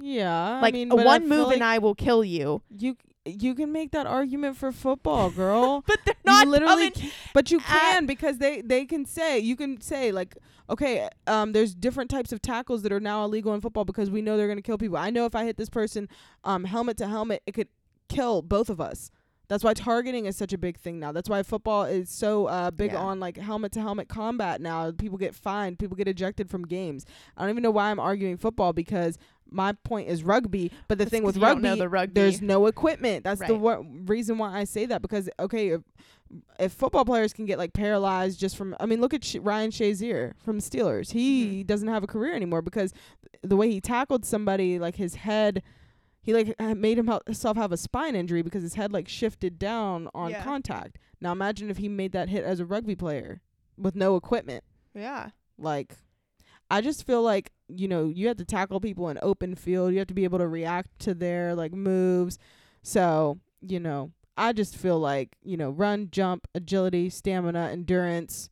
Yeah, like I mean, a but I one move like and I will kill you. you you can make that argument for football, girl. But they're You not literally. But you can because they they can say you can say like okay um there's different types of tackles that are now illegal in football because we know they're going to kill people. I know if I hit this person um helmet to helmet it could kill both of us. That's why targeting is such a big thing now. That's why football is so uh, big Yeah. on like helmet to helmet combat now. People get fined, people get ejected from games. I don't even know why I'm arguing football because my point is rugby, but the That's thing with rugby, the rugby. there's no equipment. That's the Right. wa- reason why I say that because okay, if, if football players can get like paralyzed just from, I mean, look at Sh- Ryan Shazier from Steelers. He Mhm. doesn't have a career anymore because the way he tackled somebody, like his head, he like made him himself have a spine injury because his head like shifted down on Yeah. contact. Now imagine if he made that hit as a rugby player with no equipment. Yeah. Like, I just feel like you know you have to tackle people in open field. You have to be able to react to their like moves. So you know, I just feel like you know, run, jump, agility, stamina, endurance.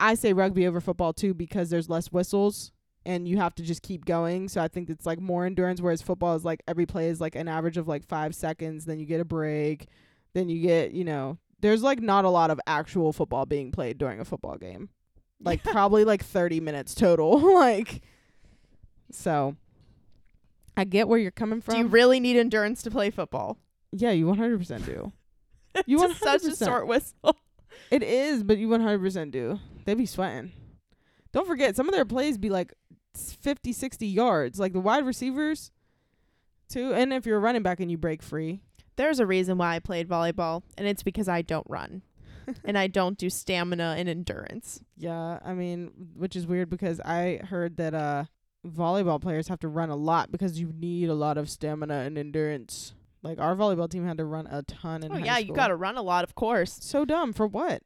I say rugby over football too because there's less whistles and you have to just keep going. So I think it's like more endurance. Whereas football is like every play is like an average of like five seconds. Then you get a break. Then you get you know. There's like not a lot of actual football being played during a football game like probably like 30 minutes total like so i get where you're coming from Do you really need endurance to play football? yeah you 100% do You Just such a short whistle. it is but you 100% do they be sweating don't forget some of their plays be like s- 50 60 yards like the wide receivers too and if you're a running back and you break free There's a reason why I played volleyball, and it's because I don't run. and I don't do stamina and endurance. yeah i mean which is weird because i heard that uh volleyball players have to run a lot because you need a lot of stamina and endurance like our volleyball team had to run a ton in oh yeah, you got to run a lot, of course. So dumb. For what?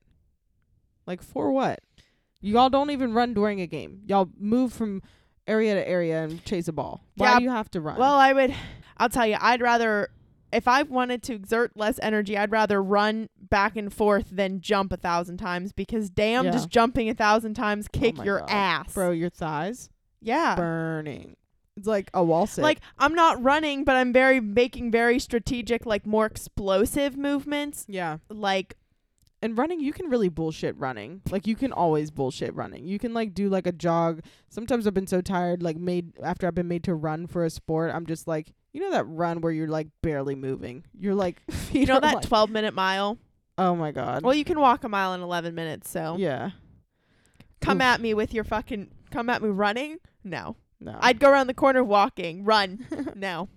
Like for what? Y'all don't even run during a game. Y'all move from area to area and chase a ball. Why Yeah, do you have to run? Well, I would. I'll tell you, I'd rather. If I wanted to exert less energy, I'd rather run back and forth than jump a thousand times because damn, Yeah. just jumping a thousand times oh kick my your God. ass. bro, your thighs Yeah. burning. It's like a wall sit. Like I'm not running, but I'm very making very strategic, like more explosive movements. yeah. Like And running, you can really bullshit running. Like you can always bullshit running. You can like do like a jog. Sometimes I've been so tired, like made after I've been made to run for a sport. I'm just like, you know that run where you're like barely moving. You're like, you know that like- 12 minute mile. oh my god. Well, you can walk a mile in 11 minutes. So yeah. come Oof. at me with your fucking come at me running. No, No. I'd go around the corner walking. Run. no,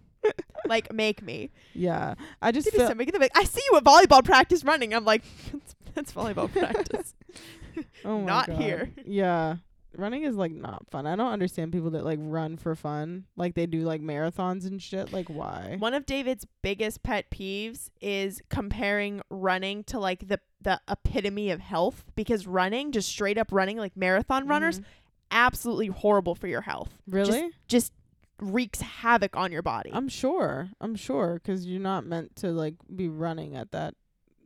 like make me. Yeah, I just feel some- make it- I see you at volleyball practice running. I'm like, that's, that's volleyball practice. oh my not God. here. Yeah, running is like not fun. I don't understand people that like run for fun, like they do like marathons and shit. Like why? One of David's biggest pet peeves is comparing running to like the the epitome of health because running, just straight up running like marathon runners, Mhm. absolutely horrible for your health. Really? Just wreaks havoc on your body. I'm sure. I'm sure because you're not meant to like be running at that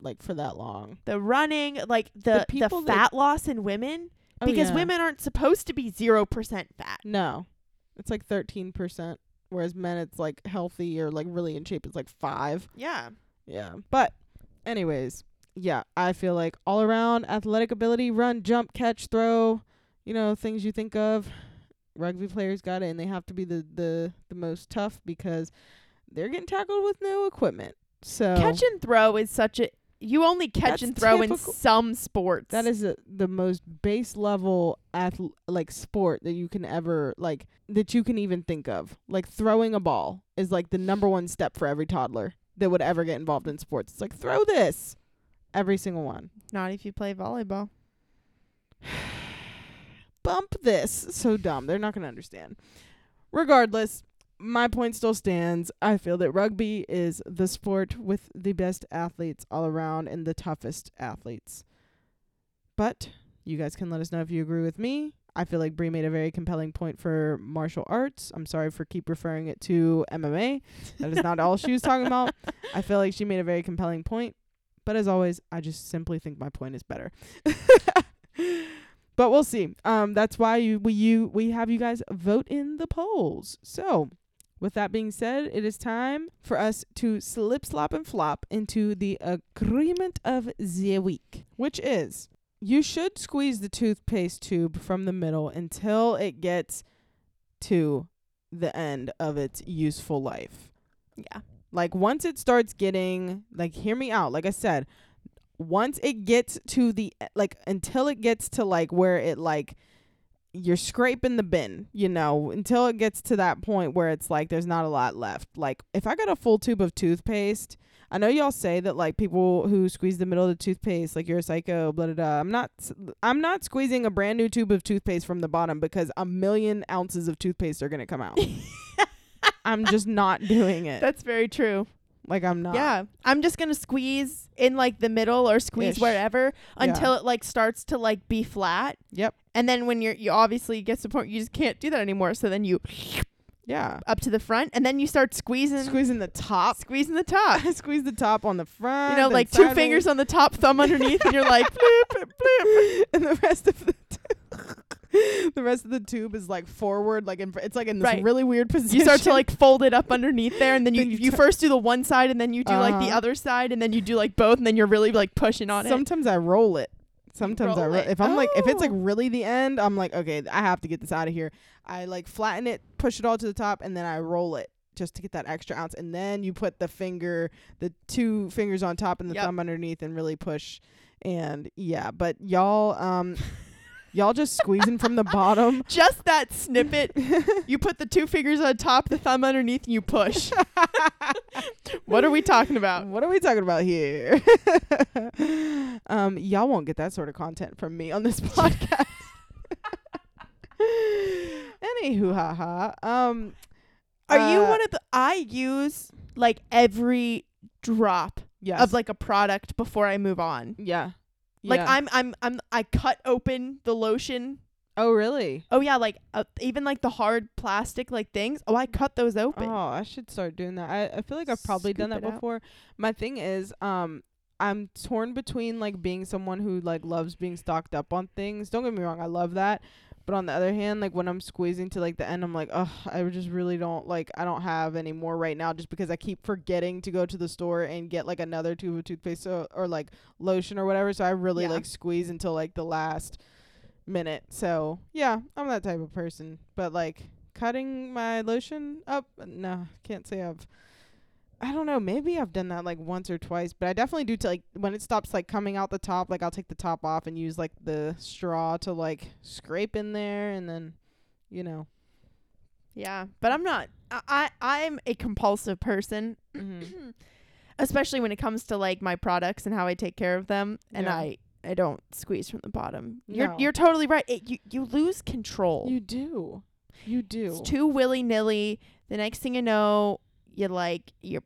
like for that long. the running, like the the, that- fat loss in women Oh, because yeah. women aren't supposed to be 0% fat. No, it's like thirteen percent, whereas men it's like healthy or like really in shape. It's like five. Yeah. Yeah. But anyways, yeah, I feel like all around athletic ability, run, jump, catch, throw, you know, things you think of. Rugby players got it and they have to be the the the most tough because they're getting tackled with no equipment. So Catch and throw is such a you only catch and throw in some sports. that is a, the most base level ath- like sport that you can ever like that you can even think of. Like throwing a ball is like the number one step for every toddler that would ever get involved in sports. It's like throw this. Every single one. not if you play volleyball. bump this. So dumb. They're not going to understand. Regardless, my point still stands. I feel that rugby is the sport with the best athletes all around and the toughest athletes. But you guys can let us know if you agree with me. I feel like Bree made a very compelling point for martial arts. I'm sorry for keep referring it to MMA. That is not all she was talking about. I feel like she made a very compelling point. But as always, I just simply think my point is better. but we'll see. Um, that's why you, we you we have you guys vote in the polls. So with that being said, it is time for us to slip, slop, and flop into the agreement of the week, which is you should squeeze the toothpaste tube from the middle until it gets to the end of its useful life. Yeah. Like once it starts getting like hear me out. Like I said, once it gets to the like until it gets to like where it like you're scraping the bin, you know, until it gets to that point where it's like there's not a lot left. Like if I got a full tube of toothpaste, I know y'all say that like people who squeeze the middle of the toothpaste, like you're a psycho, blah blah blah. I'm not. I'm not squeezing a brand new tube of toothpaste from the bottom because a million ounces of toothpaste are gonna come out. I'm just not doing it. That's very true. Like I'm not. Yeah. I'm just going to squeeze in like the middle or squeeze Ish. wherever until it like starts to like be flat. Yep. And then when you're you obviously get to the point you just can't do that anymore. So then you Yeah. up to the front and then you start squeezing Squeezing the top. squeezing the top. Squeeze the top on the front. You know, then like two sideways, fingers on the top, thumb underneath, and you're like, bloop, bloop, and the rest of the the rest of the tube is like forward, like in, it's like in this Right. really weird position. you start to like fold it up underneath there, and then you Then you you first do the one side, and then you do like the Uh-huh. other side, and then you do like both, and then you're really like pushing on it. Sometimes I roll it. Sometimes I roll roll it. if I'm like if it's like Oh. really the end, I'm like okay, I have to get this out of here. I like flatten it, push it all to the top, and then I roll it just to get that extra ounce. And then you put the finger, the two fingers on top and the Yep. thumb underneath, and really push. And yeah, but y'all, um, y'all just squeezing from the bottom. Just that snippet, you put the two fingers on top, the thumb underneath, and you push. what are we talking about? What are we talking about here? um, y'all won't get that sort of content from me on this podcast. Anywho, haha. Um, Are you uh, one of the? I use like every drop yes. of like a product before I move on. yeah, Like Yeah. I'm I'm I'm I cut open the lotion. Oh, really? Oh yeah, like uh, even like the hard plastic like things. Oh, I cut those open. Oh, I should start doing that. I, I feel like I've probably done Scoop that it out. before. My thing is, um, I'm torn between like being someone who like loves being stocked up on things. Don't get me wrong, I love that. But on the other hand, like when I'm squeezing to like the end, I'm like, oh, I just really don't like. I don't have any more right now, just because I keep forgetting to go to the store and get like another tube of toothpaste so, or like lotion or whatever. So I really Yeah. like squeeze until like the last minute. So yeah, I'm that type of person. But like cutting my lotion up, no, can't say I've. I don't know. Maybe I've done that like once or twice, but I definitely do to like when it stops like coming out the top. Like I'll take the top off and use like the straw to like scrape in there, and then, you know. Yeah, but I'm not. I, I I'm a compulsive person, Mm-hmm. especially when it comes to like my products and how I take care of them. And Yeah. I I don't squeeze from the bottom. You're you're totally right. It, you you lose control. You do. You do. It's too willy nilly. The next thing you know, you like you're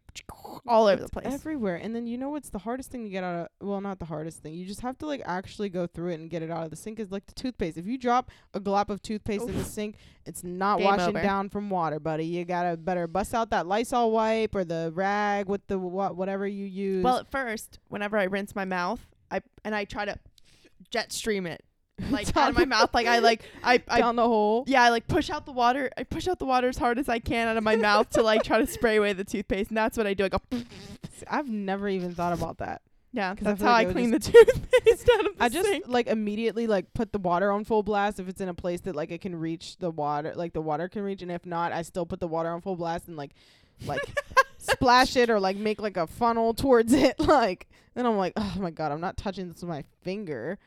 all over the place. everywhere. And then you know what's the hardest thing to get out of? Well, not the hardest thing. You just have to like actually go through it and get it out of the sink. Is like the toothpaste. If you drop a glop of toothpaste in the sink, it's not Game washing over. down from water, buddy. You gotta better bust out that Lysol wipe or the rag with the wha- whatever you use. well, at first, whenever I rinse my mouth, I and I try to jet stream it like out of my mouth. Like I like I I down the hole. yeah, I like push out the water. I push out the water as hard as I can out of my mouth to like try to spray away the toothpaste, and that's what I do. I go, I've never even thought about that. yeah, I that's feel how like I clean the toothpaste out of the I just sink. like immediately like put the water on full blast if it's in a place that like it can reach the water, like the water can reach, and if not, I still put the water on full blast and like like splash it or like make like a funnel towards it. Like then I'm like, oh my god, I'm not touching this with my finger.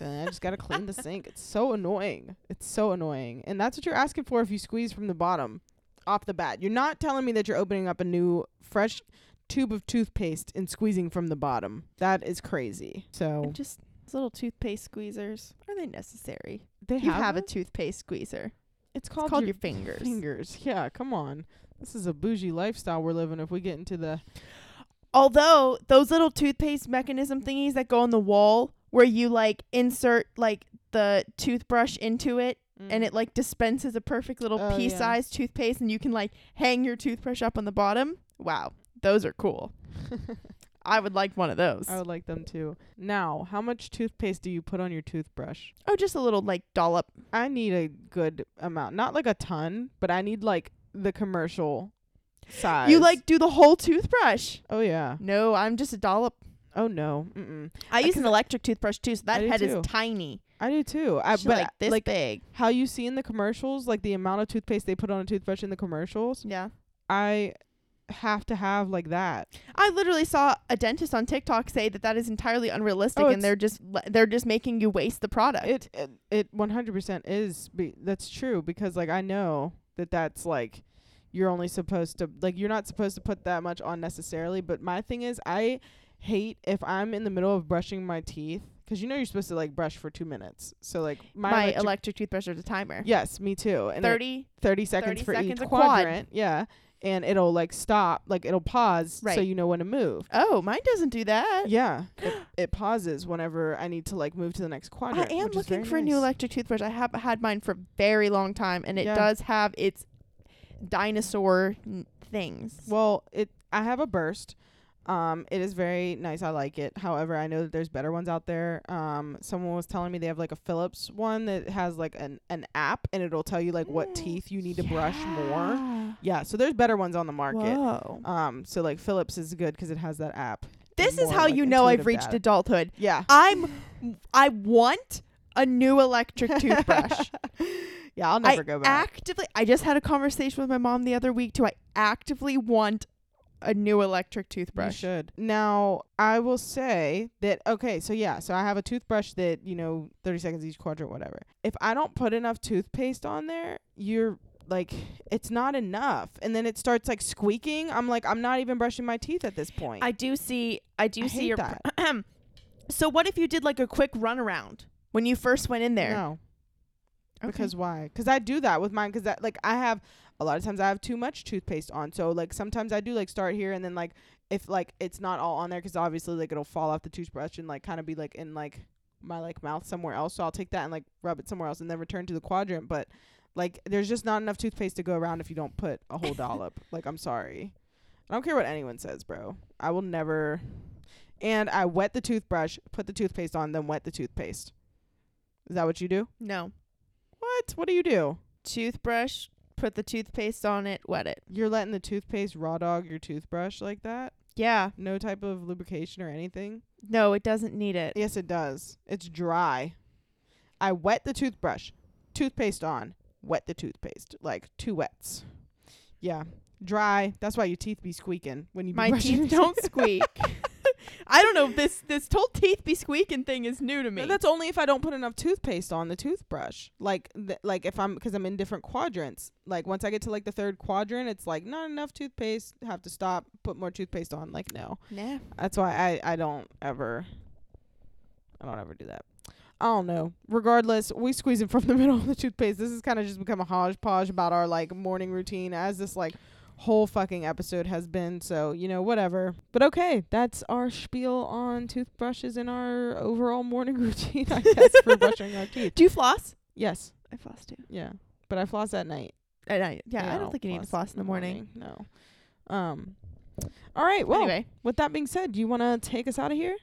I just gotta clean the sink. It's so annoying. It's so annoying, and that's what you're asking for if you squeeze from the bottom, off the bat. You're not telling me that you're opening up a new fresh tube of toothpaste and squeezing from the bottom. That is crazy. So And just those little toothpaste squeezers are they necessary? they You have, have a toothpaste squeezer. It's It's called, called your, your fingers. fingers. Yeah, come on. This is a bougie lifestyle we're living. If we get into the Although those little toothpaste mechanism thingies that go on the wall where you like insert like the toothbrush into it and it like dispenses a perfect little Mm. Oh, pea yeah. sized toothpaste and you can like hang your toothbrush up on the bottom. Wow. Those are cool. I would like one of those. I would like them too. Now, how much toothpaste do you put on your toothbrush? Oh, just a little like dollop. I need a good amount, not like a ton, but I need like the commercial size. You like do the whole toothbrush. Oh yeah. No, I'm just a dollop. Oh no. Mm-mm. I uh, use an electric toothbrush too, so I that do head too. is tiny. I do too. I She's but like this like big. how you see in the commercials, like the amount of toothpaste they put on a toothbrush in the commercials. Yeah. I have to have like that. I literally saw a dentist on TikTok say that that is entirely unrealistic, Oh, and it's- they're just they're just making you waste the product. It it it 100% is be, that's true because like I know that that's like you're only supposed to like you're not supposed to put that much on necessarily, but my thing is I hate if I'm in the middle of brushing my teeth cuz you know you're supposed to like brush for 2 minutes. So like my, My, electric- electric toothbrush has a timer. Yes, me too. And it- 30 30 seconds 30 for seconds each a quad. quadrant. Yeah. And it'll like stop, like it'll pause so you know when to move. Oh, mine doesn't do that. Yeah. it, it pauses whenever I need to like move to the next quadrant. I am looking for a new electric toothbrush. I have had mine for a very long time, and it Yeah. does have its dinosaur n- things. Well, it I have a burst. Um, it is very nice. I like it. However, I know that there's better ones out there. Um, someone was telling me they have like a Philips one that has like an an app and it'll tell you like what teeth you need to brush more. Yeah. Yeah, so there's better ones on the market. Whoa. Um, so like Philips is good because it has that app. This is how like, you know I've reached data. adulthood. Yeah. I'm I want a new electric toothbrush. yeah, I'll never I go back. actively I just had a conversation with my mom the other week too. I actively want a new electric You toothbrush. should. Now, I will say that okay, so yeah, so I have a toothbrush that, you know, 30 seconds each quadrant whatever. If I don't put enough toothpaste on there, you're like it's not enough. And then it starts like squeaking. I'm like I'm not even brushing my teeth at this point. I do see I do I see your that. So what if you did like a quick run around when you first went in there? No. Okay. Because why? Because I do that with mine. Because that like I have a lot of times I have too much toothpaste on. So like sometimes I do like start here and then like if like it's not all on there because obviously like it'll fall off the toothbrush and like kind of be like in like my like mouth somewhere else. So I'll take that and like rub it somewhere else and then return to the quadrant. But like there's just not enough toothpaste to go around if you don't put a whole dollop. Like I'm sorry. I don't care what anyone says, bro. I will never. And I wet the toothbrush, put the toothpaste on, then wet the toothpaste. Is that what you do? No. What? What do you do? Toothbrush, put the toothpaste on it, wet it. You're letting the toothpaste raw dog your toothbrush like that? Yeah. No type of lubrication or anything? No, it doesn't need it. Yes, it does. It's dry. I wet the toothbrush, toothpaste on, wet the toothpaste. Like two wets. Yeah. Dry. That's why your teeth be squeaking when you My teeth don't squeak. I don't know. This this whole teeth be squeaking thing is new to me. That's only if I don't put enough toothpaste on the toothbrush. Like, th- like if I'm because I'm in different quadrants. Like once I get to like the third quadrant, it's like not enough toothpaste. Have to stop. Put more toothpaste on. Like no, nah. that's why I I don't ever. I don't ever do that. I don't know. Regardless, we squeeze it from the middle of the toothpaste. This has kind of just become a hodgepodge about our like morning routine as this like whole fucking episode has been. So, you know, whatever. But okay, that's our spiel on toothbrushes and our overall morning routine, I guess, for brushing our teeth. Do you floss? Yes. I floss too. Yeah. But I floss at night. At night. Yeah, I don't think you need to floss in the morning. No. Um All right. Well, anyway, with that being said, do you want to take us out of here?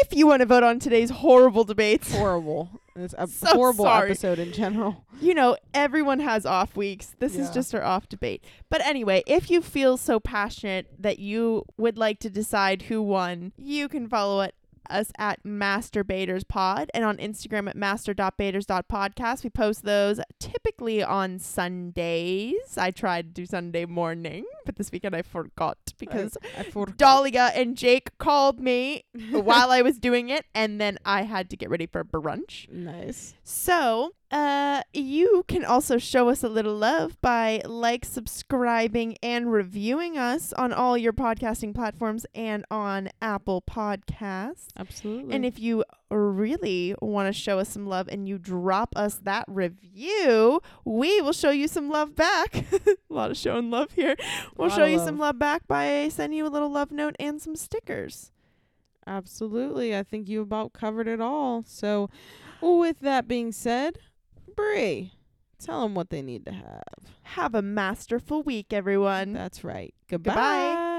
if you want to vote on today's horrible debates, horrible. It's a So horrible sorry. episode in general. you know, everyone has off weeks. This is just our off debate. But anyway, if you feel so passionate that you would like to decide who won, you can follow it us at Master Debaters Pod and on Instagram at master.baters.podcast. We post those typically on Sundays. I tried to do Sunday morning, but this weekend I forgot because I, I forgot. Dahlia and Jake called me while I was doing it, and then I had to get ready for brunch. Nice. So, uh, you can also show us a little love by like, subscribing, and reviewing us on all your podcasting platforms and on Apple Podcasts. Absolutely. And if you really want to show us some love and you drop us that review, we will show you some love back. a lot of showing love here. We'll show you love. some love back by sending you a little love note and some stickers. Absolutely. I think you about covered it all. So, with that being said, Bree, tell them what they need to have. Have a masterful week, everyone. That's right. Goodbye. Goodbye.